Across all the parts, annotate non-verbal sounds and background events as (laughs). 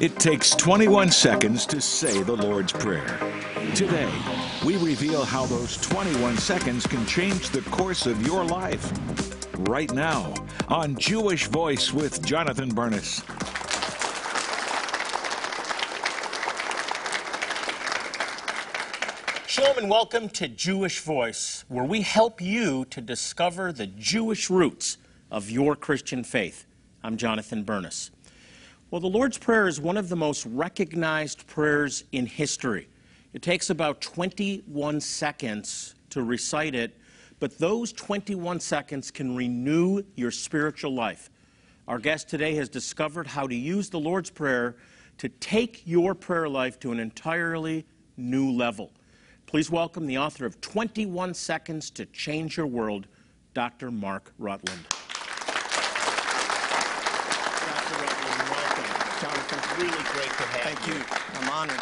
It takes 21 seconds to say the Lord's Prayer. Today, we reveal how those 21 seconds can change the course of your life. Right now, on Jewish Voice with Jonathan Bernis. Shalom and welcome to Jewish Voice, where we help you to discover the Jewish roots of your Christian faith. I'm Jonathan Bernis. Well, the Lord's Prayer is one of the most recognized prayers in history. It takes about 21 seconds to recite it, but those 21 seconds can renew your spiritual life. Our guest today has discovered how to use the Lord's Prayer to take your prayer life to an entirely new level. Please welcome the author of 21 Seconds to Change Your World, Dr. Mark Rutland. Dr. Rutland, welcome. Jonathan, It's really great to have thank you. I'm honored.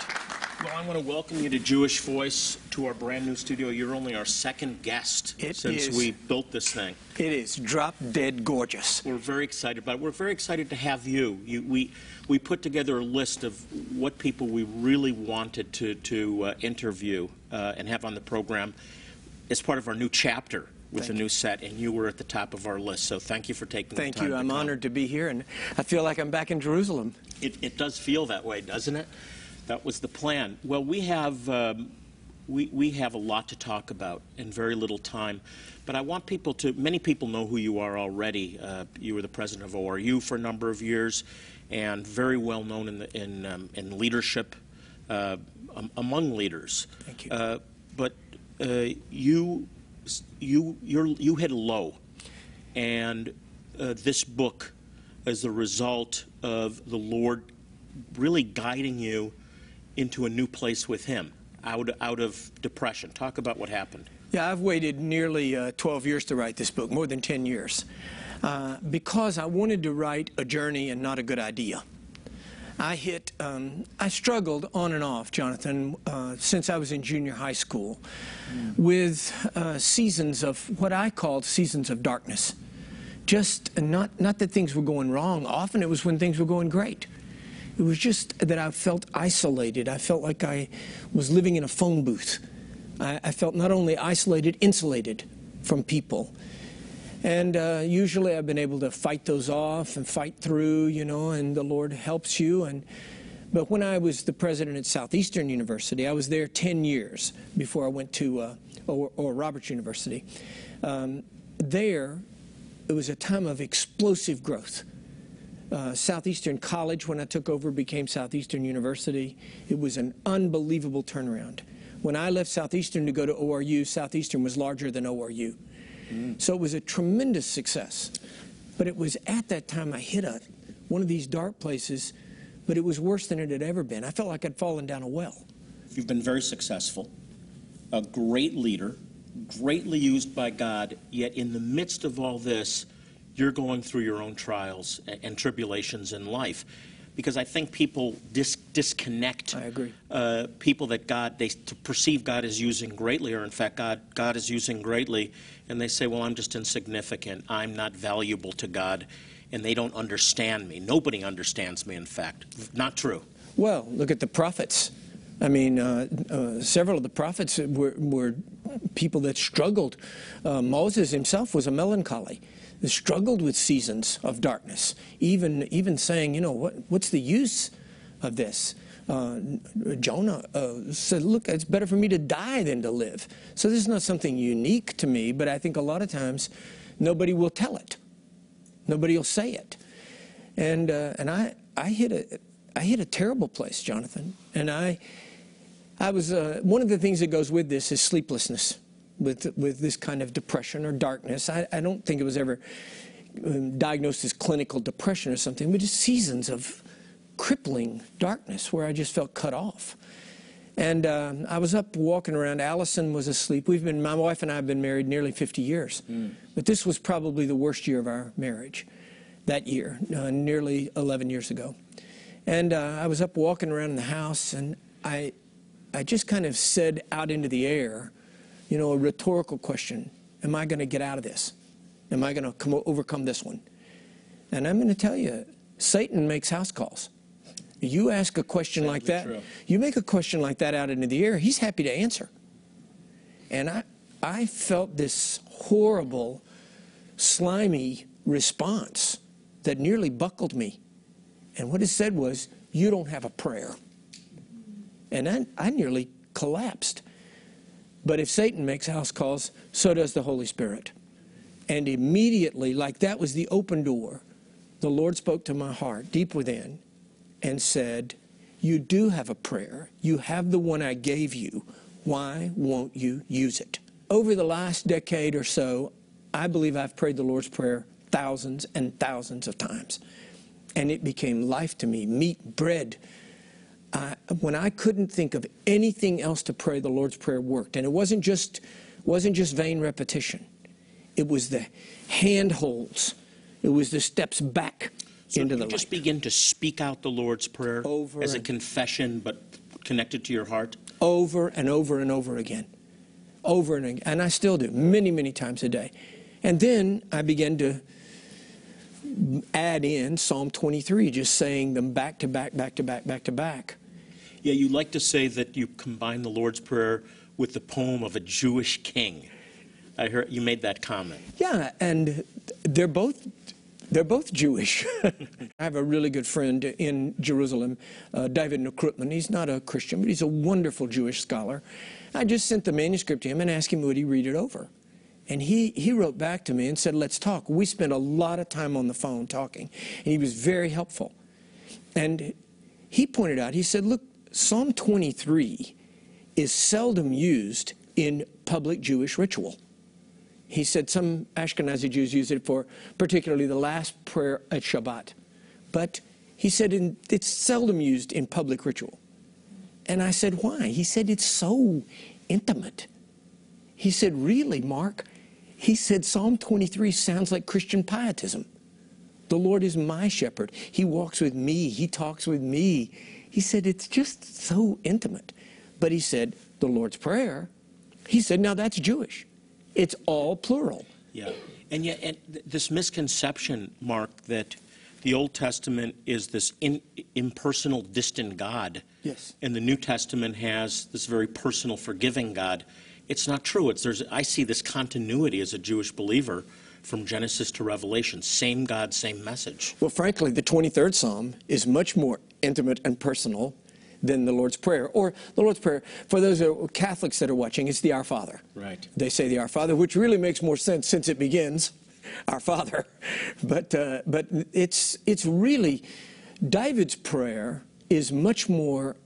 Well, I want to welcome you to Jewish Voice, to our brand new studio. You're only our second guest It since is. we built this thing. It is drop dead gorgeous. We're very excited about it. We're very excited to have you. you we, we put together a list of what people we really wanted to, to uh, interview uh, and have on the program as part of our new chapter with Thank a new set, and you were at the top of our list. So thank you for taking Thank the time Thank you. I'm come. honored to be here, and I feel like I'm back in Jerusalem. It, it does feel that way, doesn't it? That was the plan. Well, we have um, we, we have a lot to talk about in very little time, but I want people to. Many people know who you are already. Uh, you were the president of ORU for a number of years, and very well known in the, in um, in leadership uh, um, among leaders. Thank you. Uh, but uh, you you you hit low, and uh, this book is the result of the Lord really guiding you into a new place with Him, out out of depression. Talk about what happened. Yeah, I've waited nearly uh, 12 years to write this book, more than 10 years, uh, because I wanted to write a journey and not a good idea. I hit, um, I struggled on and off, Jonathan, uh, since I was in junior high school with uh, seasons of what I called seasons of darkness. Just not, not that things were going wrong. Often it was when things were going great. It was just that I felt isolated. I felt like I was living in a phone booth. I, I felt not only isolated, insulated from people. And uh, usually I've been able to fight those off and fight through, you know, and the Lord helps you. And but when I was the president at Southeastern University, I was there 10 years before I went to uh, or, or Roberts University. Um, there, it was a time of explosive growth. Uh, Southeastern College, when I took over, became Southeastern University. It was an unbelievable turnaround. When I left Southeastern to go to ORU, Southeastern was larger than ORU. Mm-hmm. So it was a tremendous success. But it was at that time I hit a, one of these dark places, but it was worse than it had ever been. I felt like I'd fallen down a well. You've been very successful, a great leader, greatly used by God. Yet in the midst of all this, you're going through your own trials and, and tribulations in life. Because I think people dis- disconnect I agree. uh, people that God they to perceive God as using greatly, or in fact God God is using greatly, and they say, "Well, I'm just insignificant. I'm not valuable to God," and they don't understand me. Nobody understands me. In fact, not true. Well, look at the prophets. I mean, uh, uh, several of the prophets were, were people that struggled. Uh, Moses himself was a melancholy, struggled with seasons of darkness, even, even saying, you know, what, what's the use of this? Uh, Jonah uh, said, look, it's better for me to die than to live. So this is not something unique to me, but I think a lot of times nobody will tell it. Nobody will say it. And, uh, and I, I, hit a, I hit a terrible place, Jonathan. And I, I was, uh, one of the things that goes with this is sleeplessness, with, with this kind of depression or darkness. I, I don't think it was ever um, diagnosed as clinical depression or something, but just seasons of crippling darkness where I just felt cut off. And um, I was up walking around. Allison was asleep. We've been, my wife and I have been married nearly 50 years. But this was probably the worst year of our marriage that year, uh, nearly 11 years ago. And uh, I was up walking around in the house, and I, I just kind of said out into the air, you know, a rhetorical question Am I going to get out of this? Am I going to come, overcome this one? And I'm going to tell you, Satan makes house calls. you ask a question like that, true. you make a question like that out into the air, he's happy to answer. And I, I felt this horrible, slimy response that nearly buckled me. And what it said was, You don't have a prayer. And I, I nearly collapsed. But if Satan makes house calls, so does the Holy Spirit. And immediately, like that was the open door, the Lord spoke to my heart deep within and said, You do have a prayer. You have the one I gave you. Why won't you use it? Over the last decade or so, I believe I've prayed the Lord's Prayer thousands and thousands of times. And it became life to me meat, bread. I, when I couldn't think of anything else to pray, the Lord's Prayer worked. And it wasn't just, wasn't just vain repetition, it was the handholds, it was the steps back So into you the just begin to speak out the Lord's Prayer Over as a confession, but connected to your heart. over and over and over again. Over and again. And I still do, many, many times a day. And then I began to add in Psalm 23, just saying them back to back, back to back, back to back. Yeah, you like to say that you combine the Lord's Prayer with the poem of a Jewish king. I heard you made that comment. Yeah, and they're both they're both Jewish. (laughs) I have a really good friend in Jerusalem, uh, David Nekrutman. He's not a Christian, but he's a wonderful Jewish scholar. I just sent the manuscript to him and asked him would he read it over. And he, he wrote back to me and said, Let's talk. We spent a lot of time on the phone talking, and he was very helpful. And he pointed out, he said, Look, Psalm 23 is seldom used in public Jewish ritual. He said some Ashkenazi Jews use it for particularly the last prayer at Shabbat. But he said in, it's seldom used in public ritual. And I said, why? He said, it's so intimate. He said, really, Mark? He said, Psalm 23 sounds like Christian pietism. The Lord is my shepherd. He walks with me. He talks with me. He said, it's just so intimate. But he said, the Lord's Prayer, he said, now that's Jewish. It's all plural. Yeah, and yet and th- this misconception, Mark, that the Old Testament is this in, impersonal, distant God. Yes. And the New Testament has this very personal, forgiving God. It's not true. It's there's I see this continuity as a Jewish believer from Genesis to Revelation. Same God, same message. Well, frankly, the 23rd Psalm is much more intimate and personal than the Lord's Prayer. Or the Lord's Prayer, for those Catholics that are watching, it's the Our Father. Right. They say the Our Father, which really makes more sense since it begins, (laughs) Our Father. (laughs) But, uh, but it's, it's really, David's prayer is much more,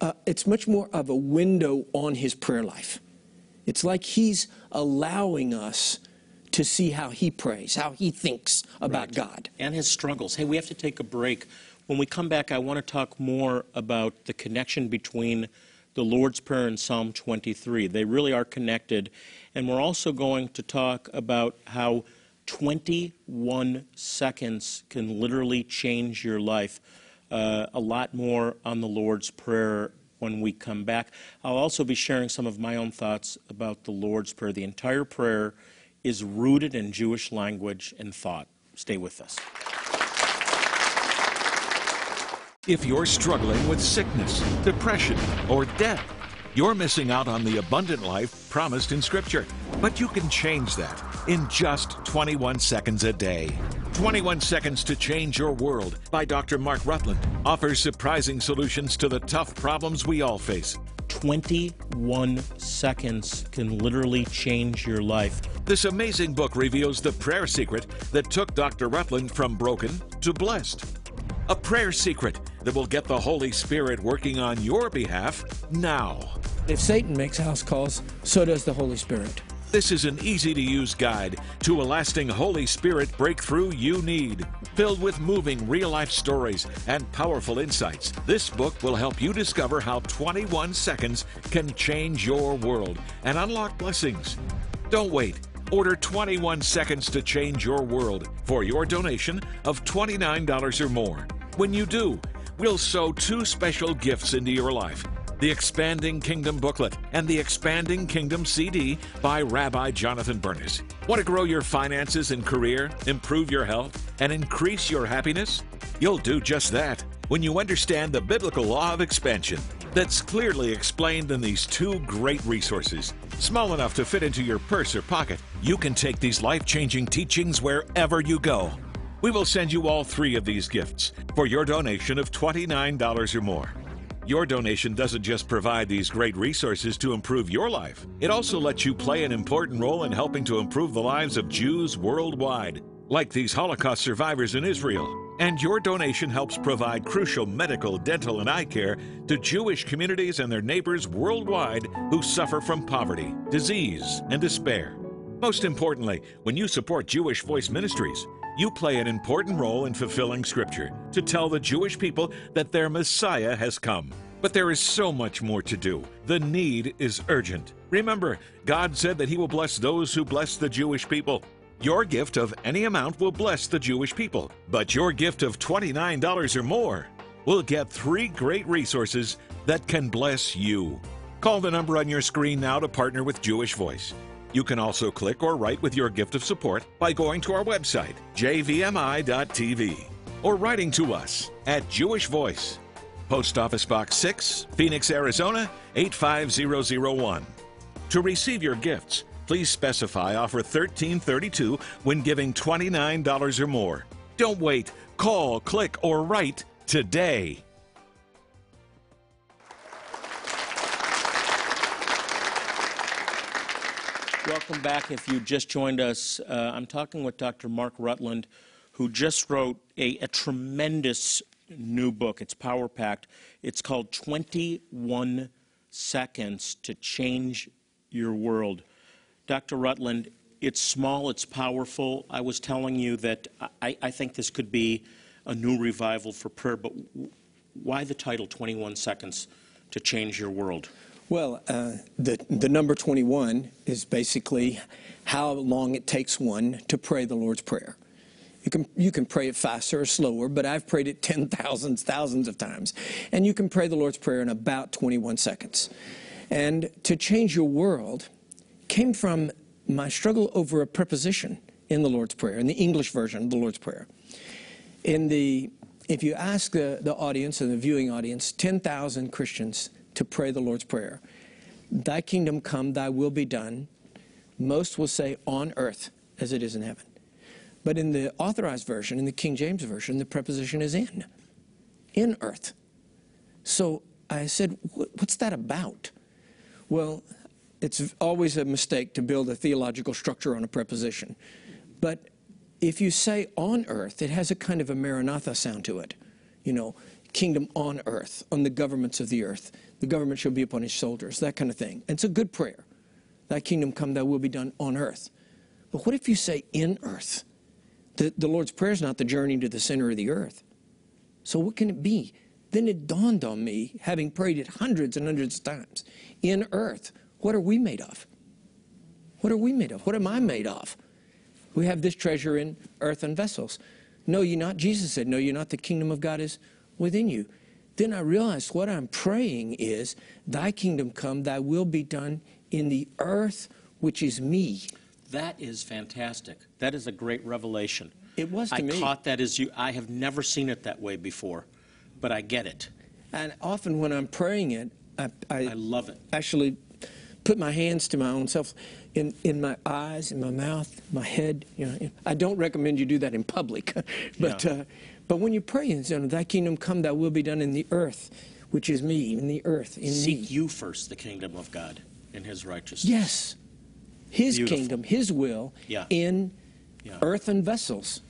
uh, it's much more of a window on his prayer life. It's like he's allowing us to see how he prays, how he thinks about Right. God. and his struggles. Hey, we have to take a break. When we come back, I want to talk more about the connection between the Lord's Prayer and Psalm 23. They really are connected. And we're also going to talk about how 21 seconds can literally change your life. Uh, a lot more on the Lord's Prayer when we come back. I'll also be sharing some of my own thoughts about the Lord's Prayer. The entire prayer is rooted in Jewish language and thought. Stay with us. If you're struggling with sickness, depression, or death, you're missing out on the abundant life promised in Scripture. But you can change that in just 21 seconds a day. 21 Seconds to Change Your World by Dr. Mark Rutland offers surprising solutions to the tough problems we all face. 21 seconds can literally change your life. This amazing book reveals the prayer secret that took Dr. Rutland from broken to blessed. A prayer secret that will get the Holy Spirit working on your behalf now. If Satan makes house calls, so does the Holy Spirit. This is an easy to use guide to a lasting Holy Spirit breakthrough you need. Filled with moving real life stories and powerful insights, this book will help you discover how 21 seconds can change your world and unlock blessings. Don't wait. Order 21 Seconds to Change Your World for your donation of $29 or more. When you do, we'll sow two special gifts into your life the Expanding Kingdom booklet and the Expanding Kingdom CD by Rabbi Jonathan Bernis. Want to grow your finances and career, improve your health, and increase your happiness? You'll do just that when you understand the biblical law of expansion that's clearly explained in these two great resources. Small enough to fit into your purse or pocket, you can take these life changing teachings wherever you go. We will send you all three of these gifts for your donation of $29 or more. Your donation doesn't just provide these great resources to improve your life, it also lets you play an important role in helping to improve the lives of Jews worldwide, like these Holocaust survivors in Israel. And your donation helps provide crucial medical, dental, and eye care to Jewish communities and their neighbors worldwide who suffer from poverty, disease, and despair. Most importantly, when you support Jewish Voice Ministries, you play an important role in fulfilling Scripture to tell the Jewish people that their Messiah has come. But there is so much more to do. The need is urgent. Remember, God said that He will bless those who bless the Jewish people. Your gift of any amount will bless the Jewish people, but your gift of $29 or more will get three great resources that can bless you. Call the number on your screen now to partner with Jewish Voice. You can also click or write with your gift of support by going to our website, jvmi.tv, or writing to us at Jewish Voice, Post Office Box 6, Phoenix, Arizona 85001. To receive your gifts, Please specify offer 1332 when giving $29 or more. Don't wait. Call, click, or write today. Welcome back. If you just joined us, uh, I'm talking with Dr. Mark Rutland, who just wrote a, a tremendous new book. It's power packed. It's called 21 Seconds to Change Your World. Dr. Rutland, it's small, it's powerful. I was telling you that I, I think this could be a new revival for prayer, but why the title 21 Seconds to Change Your World? Well, uh, the, the number 21 is basically how long it takes one to pray the Lord's Prayer. You can, you can pray it faster or slower, but I've prayed it 10,000, thousands thousands of times. And you can pray the Lord's Prayer in about 21 seconds. And to change your world, came from my struggle over a preposition in the Lord's Prayer, in the English version of the Lord's Prayer. In the, if you ask the, the audience and the viewing audience, 10,000 Christians to pray the Lord's Prayer, Thy kingdom come, Thy will be done, most will say on earth as it is in heaven. But in the authorized version, in the King James version, the preposition is in, in earth. So I said, what's that about? Well, it's always a mistake to build a theological structure on a preposition. But if you say on earth, it has a kind of a Maranatha sound to it. You know, kingdom on earth, on the governments of the earth. The government shall be upon his shoulders, that kind of thing. And it's a good prayer. Thy kingdom come, thy will be done on earth. But what if you say in earth? The, the Lord's Prayer is not the journey to the center of the earth. So what can it be? Then it dawned on me, having prayed it hundreds and hundreds of times, in earth. What are we made of? What are we made of? What am I made of? We have this treasure in earthen vessels. No, you not. Jesus said, No, you're not. The kingdom of God is within you. Then I realized what I'm praying is, Thy kingdom come, Thy will be done in the earth, which is me. That is fantastic. That is a great revelation. It was I me. caught that as you. I have never seen it that way before, but I get it. And often when I'm praying it, I, I, I love it. Actually, put my hands to my own self in, in my eyes, in my mouth, my head. You know, I don't recommend you do that in public, (laughs) but Yeah. uh, but when you pray, you know, Thy kingdom come, Thy will be done in the earth, which is me, in the earth, in Seek me. you first the kingdom of God and His righteousness. Yes, His Beautiful. kingdom, His will, Yeah. in Yeah. earthen vessels.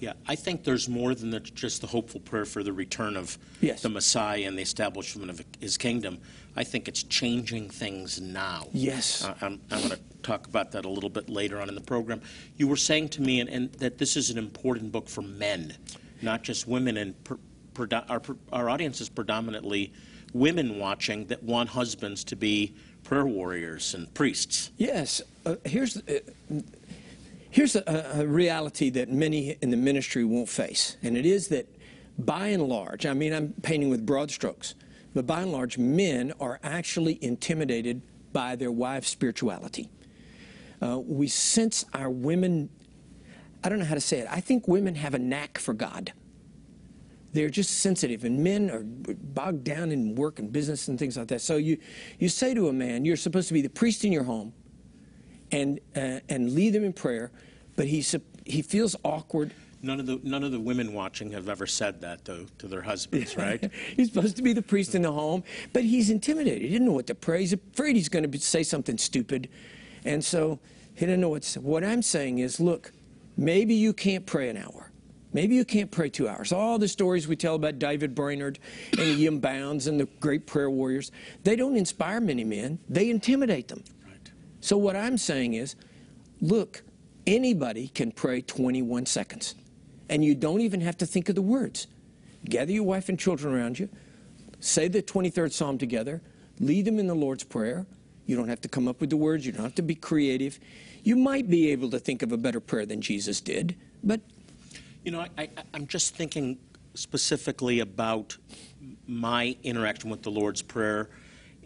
Yeah, I think there's more than the, just the hopeful prayer for the return of Yes. the Messiah and the establishment of His kingdom. I think it's changing things now. Yes. Uh, I'm, I'm going to talk about that a little bit later on in the program. You were saying to me and, and that this is an important book for men, not just women. And per, predo- our, our audience is predominantly women watching that want husbands to be prayer warriors and priests. Yes. Uh, here's uh, here's a, a reality that many in the ministry won't face, and it is that by and large, I mean, I'm painting with broad strokes, but by and large, men are actually intimidated by their wives' spirituality. Uh, we sense our women, I don't know how to say it, I think women have a knack for God. they're just sensitive, and men are bogged down in work and business and things like that. So you, you say to a man, you're supposed to be the priest in your home and, uh, and lead them in prayer, but he, he feels awkward. None of the none of the women watching have ever said that though to their husbands, (laughs) right? he's supposed to be the priest in the home, but he's intimidated. He didn't know what to pray. He's afraid he's going to say something stupid, and so he didn't know what to say. What I'm saying is, look, maybe you can't pray an hour. Maybe you can't pray two hours. All the stories we tell about David Brainerd and E.M. Bounds and the great prayer warriors, they don't inspire many men. They intimidate them. Right. So what I'm saying is, look, anybody can pray 21 seconds. And you don't even have to think of the words. Gather your wife and children around you. Say the 23rd Psalm together. Lead them in the Lord's Prayer. You don't have to come up with the words. You don't have to be creative. You might be able to think of a better prayer than Jesus did, but you know, I, am just thinking specifically about my interaction with the Lord's Prayer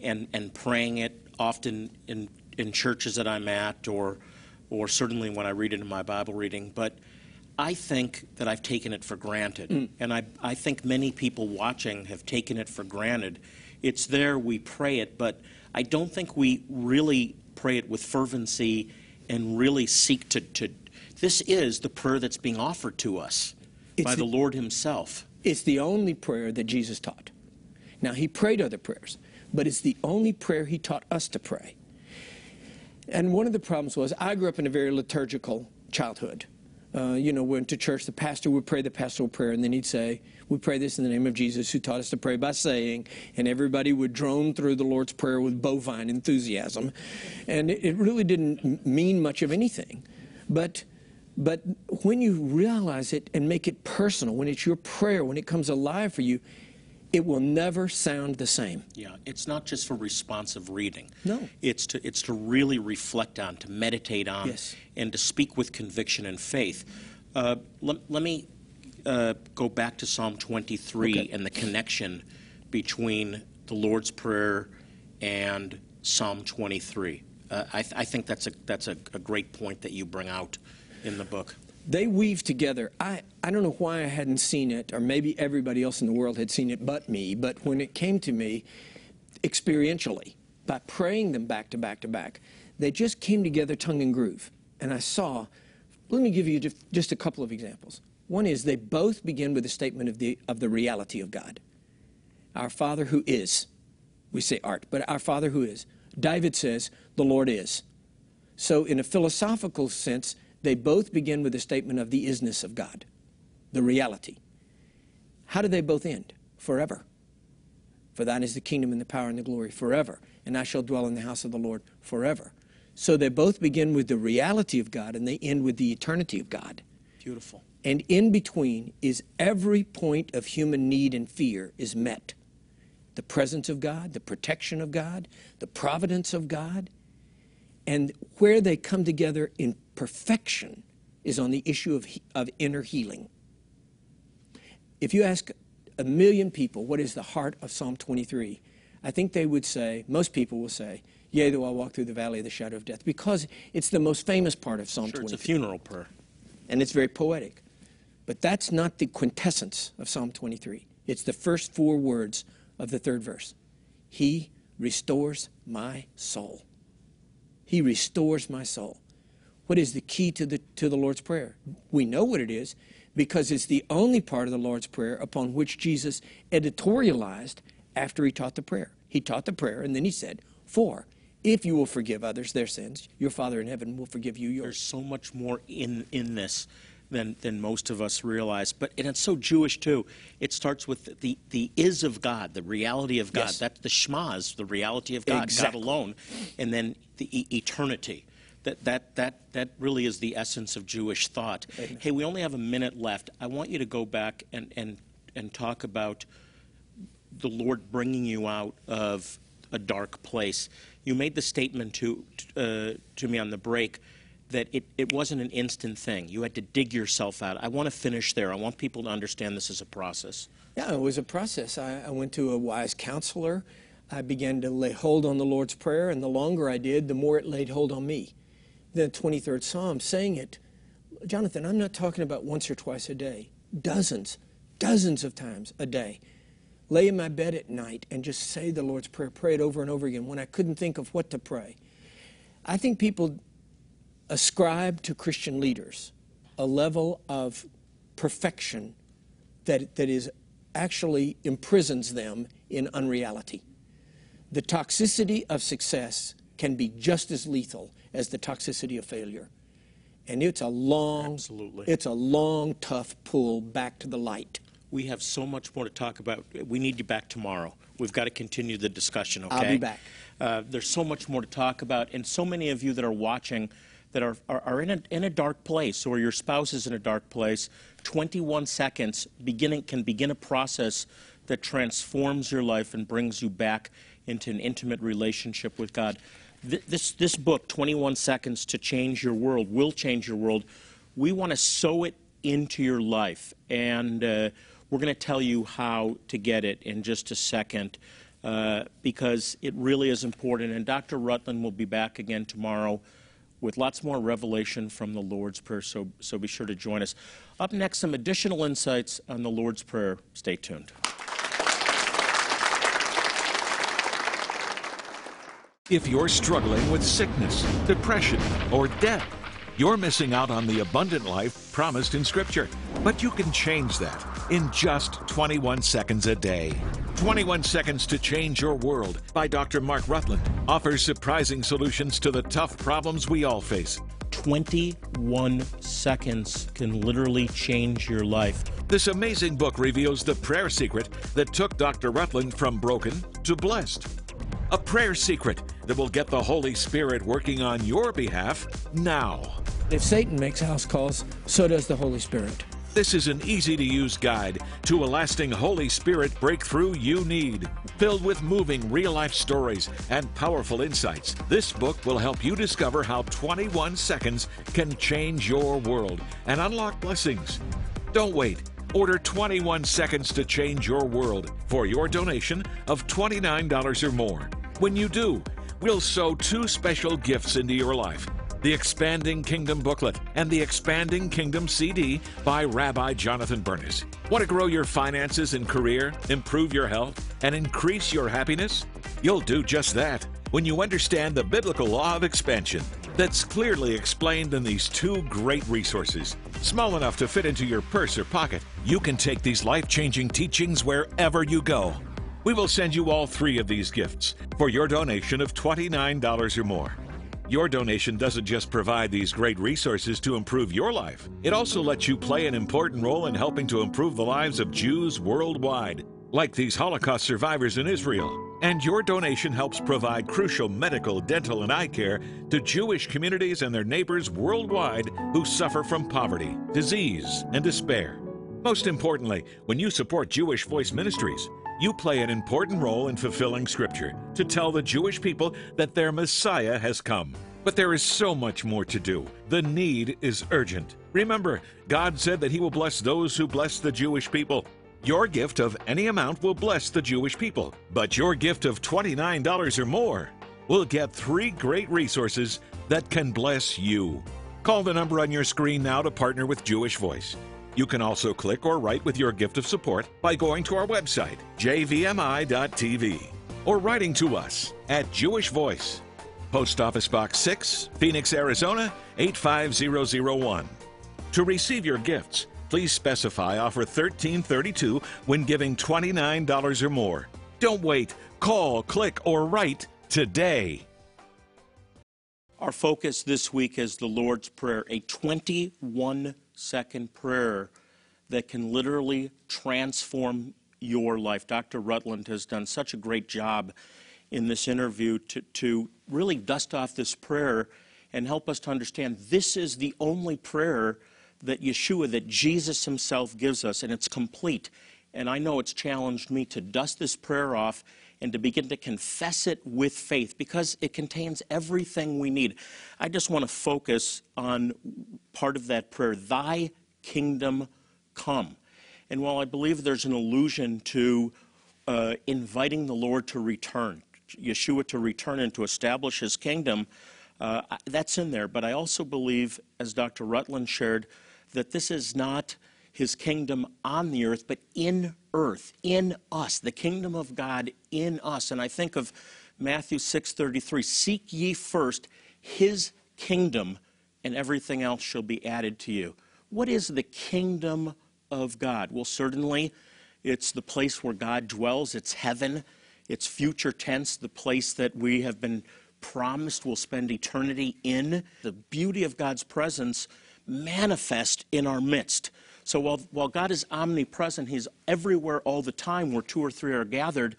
and, and praying it often in, in churches that I'm at or, or certainly when I read it in my Bible reading. But I think that I've taken it for granted. Mm. And I, I think many people watching have taken it for granted. It's there, we pray it, but I don't think we really pray it with fervency and really seek to, to this is the prayer that's being offered to us it's by the, the Lord Himself. It's the only prayer that Jesus taught. Now, He prayed other prayers, but it's the only prayer He taught us to pray. And one of the problems was I grew up in a very liturgical childhood. Uh, you know, went to church, the pastor would pray the pastoral prayer, and then he'd say, We pray this in the name of Jesus, who taught us to pray by saying, and everybody would drone through the Lord's Prayer with bovine enthusiasm. And it, really didn't mean much of anything. But but when you realize it and make it personal, when it's your prayer, when it comes alive for you, it will never sound the same. Yeah, it's not just for responsive reading. No. It's to it's to really reflect on, to meditate on, yes. and to speak with conviction and faith. Uh, let, let me uh, go back to Psalm 23 okay. and the connection between the Lord's Prayer and Psalm 23. Uh, I, th- I, think that's a that's a, a great point that you bring out in the book? They weave together. I, I don't know why I hadn't seen it, or maybe everybody else in the world had seen it but me, but when it came to me experientially, by praying them back to back to back, they just came together tongue and groove. And I saw, let me give you just a couple of examples. One is they both begin with a statement of the, of the reality of God. Our Father who is. We say art, but our Father who is. David says, the Lord is. So, in a philosophical sense, they both begin with a statement of the isness of God, the reality. How do they both end? Forever. For thine is the kingdom and the power and the glory forever. And I shall dwell in the house of the Lord forever. So they both begin with the reality of God and they end with the eternity of God. Beautiful. And in between is every point of human need and fear is met. The presence of God, the protection of God, the providence of God, and where they come together in perfection is on the issue of, of inner healing. If you ask a million people what is the heart of Psalm 23, I think they would say, most people will say, Yea, though I walk through the valley of the shadow of death, because it's the most famous part of Psalm sure, 23. It's a funeral prayer. And it's very poetic. But that's not the quintessence of Psalm 23. It's the first four words of the third verse. He restores my soul. He restores my soul. What is the key to the, to the Lord's Prayer? We know what it is because it's the only part of the Lord's Prayer upon which Jesus editorialized after he taught the prayer. He taught the prayer and then he said, For if you will forgive others their sins, your Father in heaven will forgive you yours. There's so much more in, in this than, than most of us realize. But and it's so Jewish too. It starts with the, the is of God, the reality of God. Yes. That's the Shema the reality of God, exactly. God alone. And then the e- eternity. That, that, that, that really is the essence of Jewish thought. Amen. Hey, we only have a minute left. I want you to go back and, and, and talk about the Lord bringing you out of a dark place. You made the statement to, uh, to me on the break that it, it wasn't an instant thing. You had to dig yourself out. I want to finish there. I want people to understand this is a process. Yeah, it was a process. I, I went to a wise counselor. I began to lay hold on the Lord's Prayer, and the longer I did, the more it laid hold on me. The 23rd Psalm, saying it, Jonathan, I'm not talking about once or twice a day, dozens, dozens of times a day. Lay in my bed at night and just say the Lord's Prayer, pray it over and over again when I couldn't think of what to pray. I think people ascribe to Christian leaders a level of perfection that, that is actually imprisons them in unreality. The toxicity of success can be just as lethal as the toxicity of failure. And it's a long, Absolutely. it's a long, tough pull back to the light. We have so much more to talk about. We need you back tomorrow. We've got to continue the discussion, okay? I'll be back. Uh, there's so much more to talk about, and so many of you that are watching that are, are, are in, a, in a dark place or your spouse is in a dark place, 21 seconds beginning, can begin a process that transforms your life and brings you back into an intimate relationship with God. Th- This, this book, 21 Seconds to Change Your World, will change your world. We want to sow it into your life, and uh, we're going to tell you how to get it in just a second uh, because it really is important. And Dr. Rutland will be back again tomorrow with lots more revelation from the Lord's Prayer, so, so be sure to join us. Up next, some additional insights on the Lord's Prayer. Stay tuned. If you're struggling with sickness, depression, or death, you're missing out on the abundant life promised in Scripture. But you can change that in just 21 seconds a day. 21 Seconds to Change Your World by Dr. Mark Rutland offers surprising solutions to the tough problems we all face. 21 seconds can literally change your life. This amazing book reveals the prayer secret that took Dr. Rutland from broken to blessed. A prayer secret that will get the Holy Spirit working on your behalf now. If Satan makes house calls, so does the Holy Spirit. This is an easy to use guide to a lasting Holy Spirit breakthrough you need. Filled with moving real life stories and powerful insights, this book will help you discover how 21 seconds can change your world and unlock blessings. Don't wait. Order 21 Seconds to Change Your World for your donation of $29 or more. When you do, we'll sow two special gifts into your life the Expanding Kingdom booklet and the Expanding Kingdom CD by Rabbi Jonathan Bernis. Want to grow your finances and career, improve your health, and increase your happiness? You'll do just that when you understand the biblical law of expansion that's clearly explained in these two great resources. Small enough to fit into your purse or pocket, you can take these life changing teachings wherever you go. We will send you all three of these gifts for your donation of $29 or more. Your donation doesn't just provide these great resources to improve your life, it also lets you play an important role in helping to improve the lives of Jews worldwide, like these Holocaust survivors in Israel. And your donation helps provide crucial medical, dental, and eye care to Jewish communities and their neighbors worldwide who suffer from poverty, disease, and despair. Most importantly, when you support Jewish Voice Ministries, you play an important role in fulfilling Scripture to tell the Jewish people that their Messiah has come. But there is so much more to do. The need is urgent. Remember, God said that He will bless those who bless the Jewish people. Your gift of any amount will bless the Jewish people, but your gift of $29 or more will get three great resources that can bless you. Call the number on your screen now to partner with Jewish Voice. You can also click or write with your gift of support by going to our website, jvmi.tv, or writing to us at Jewish Voice, Post Office Box 6, Phoenix, Arizona 85001. To receive your gifts, please specify offer 1332 when giving $29 or more. Don't wait. Call, click, or write today. Our focus this week is the Lord's Prayer, a 21 second prayer that can literally transform your life. Dr. Rutland has done such a great job in this interview to, to really dust off this prayer and help us to understand this is the only prayer that Yeshua, that Jesus himself gives us, and it's complete. And I know it's challenged me to dust this prayer off and to begin to confess it with faith because it contains everything we need. I just want to focus on part of that prayer Thy kingdom come. And while I believe there's an allusion to uh, inviting the Lord to return, Yeshua to return and to establish his kingdom, uh, that's in there. But I also believe, as Dr. Rutland shared, that this is not his kingdom on the earth, but in earth, in us, the kingdom of God in us. And I think of Matthew 6:33, seek ye first his kingdom and everything else shall be added to you. What is the kingdom of God? Well, certainly it's the place where God dwells, it's heaven, it's future tense, the place that we have been promised we'll spend eternity in. The beauty of God's presence manifest in our midst. So while, while God is omnipresent, He's everywhere all the time where two or three are gathered.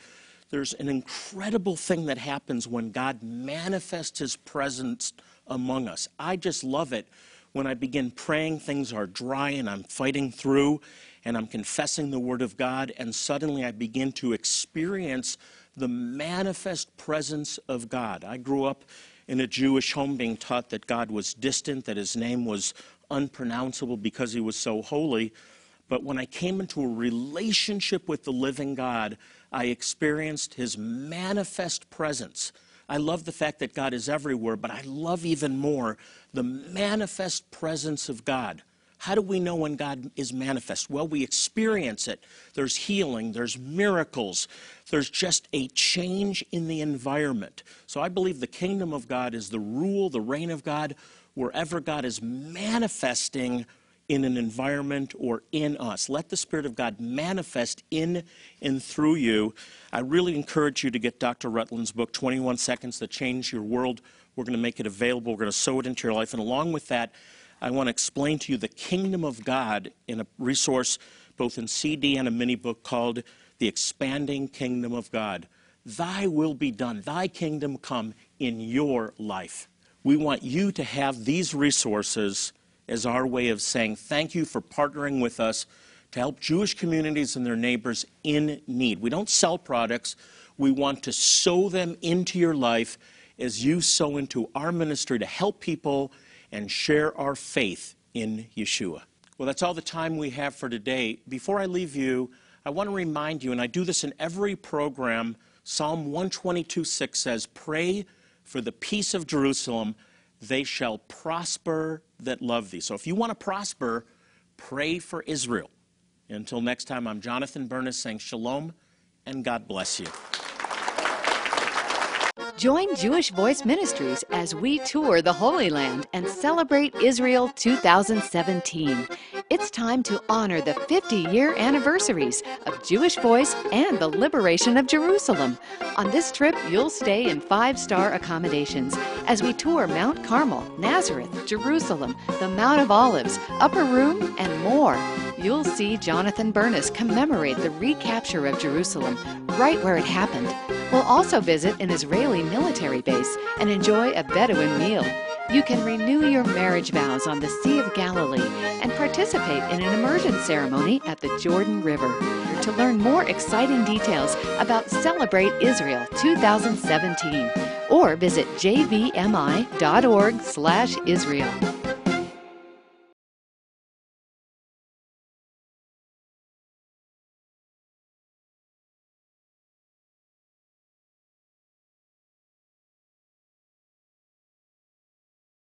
There's an incredible thing that happens when God manifests His presence among us. I just love it when I begin praying, things are dry and I'm fighting through and I'm confessing the Word of God, and suddenly I begin to experience the manifest presence of God. I grew up in a Jewish home being taught that God was distant, that His name was unpronounceable because he was so holy. But when I came into a relationship with the living God, I experienced his manifest presence. I love the fact that God is everywhere, but I love even more the manifest presence of God. How do we know when God is manifest? Well, we experience it. There's healing, there's miracles, there's just a change in the environment. So I believe the kingdom of God is the rule, the reign of God wherever God is manifesting in an environment or in us. Let the Spirit of God manifest in and through you. I really encourage you to get Dr. Rutland's book, 21 Seconds That Change Your World. We're going to make it available, we're going to sow it into your life. And along with that, I want to explain to you the kingdom of God in a resource both in CD and a mini book called The Expanding Kingdom of God. Thy will be done, thy kingdom come in your life. We want you to have these resources as our way of saying thank you for partnering with us to help Jewish communities and their neighbors in need. We don't sell products, we want to sow them into your life as you sow into our ministry to help people and share our faith in Yeshua. Well, that's all the time we have for today. Before I leave you, I want to remind you, and I do this in every program, Psalm 122 6 says, Pray for the peace of Jerusalem, they shall prosper that love thee. So if you want to prosper, pray for Israel. Until next time, I'm Jonathan Bernis saying shalom and God bless you. Join Jewish Voice Ministries as we tour the Holy Land and celebrate Israel 2017. It's time to honor the 50 year anniversaries of Jewish Voice and the liberation of Jerusalem. On this trip, you'll stay in five star accommodations as we tour Mount Carmel, Nazareth, Jerusalem, the Mount of Olives, Upper Room, and more. You'll see Jonathan Bernis commemorate the recapture of Jerusalem right where it happened. We'll also visit an Israeli military base and enjoy a Bedouin meal. You can renew your marriage vows on the Sea of Galilee and participate in an immersion ceremony at the Jordan River. To learn more exciting details about Celebrate Israel 2017 or visit jvmi.org/israel.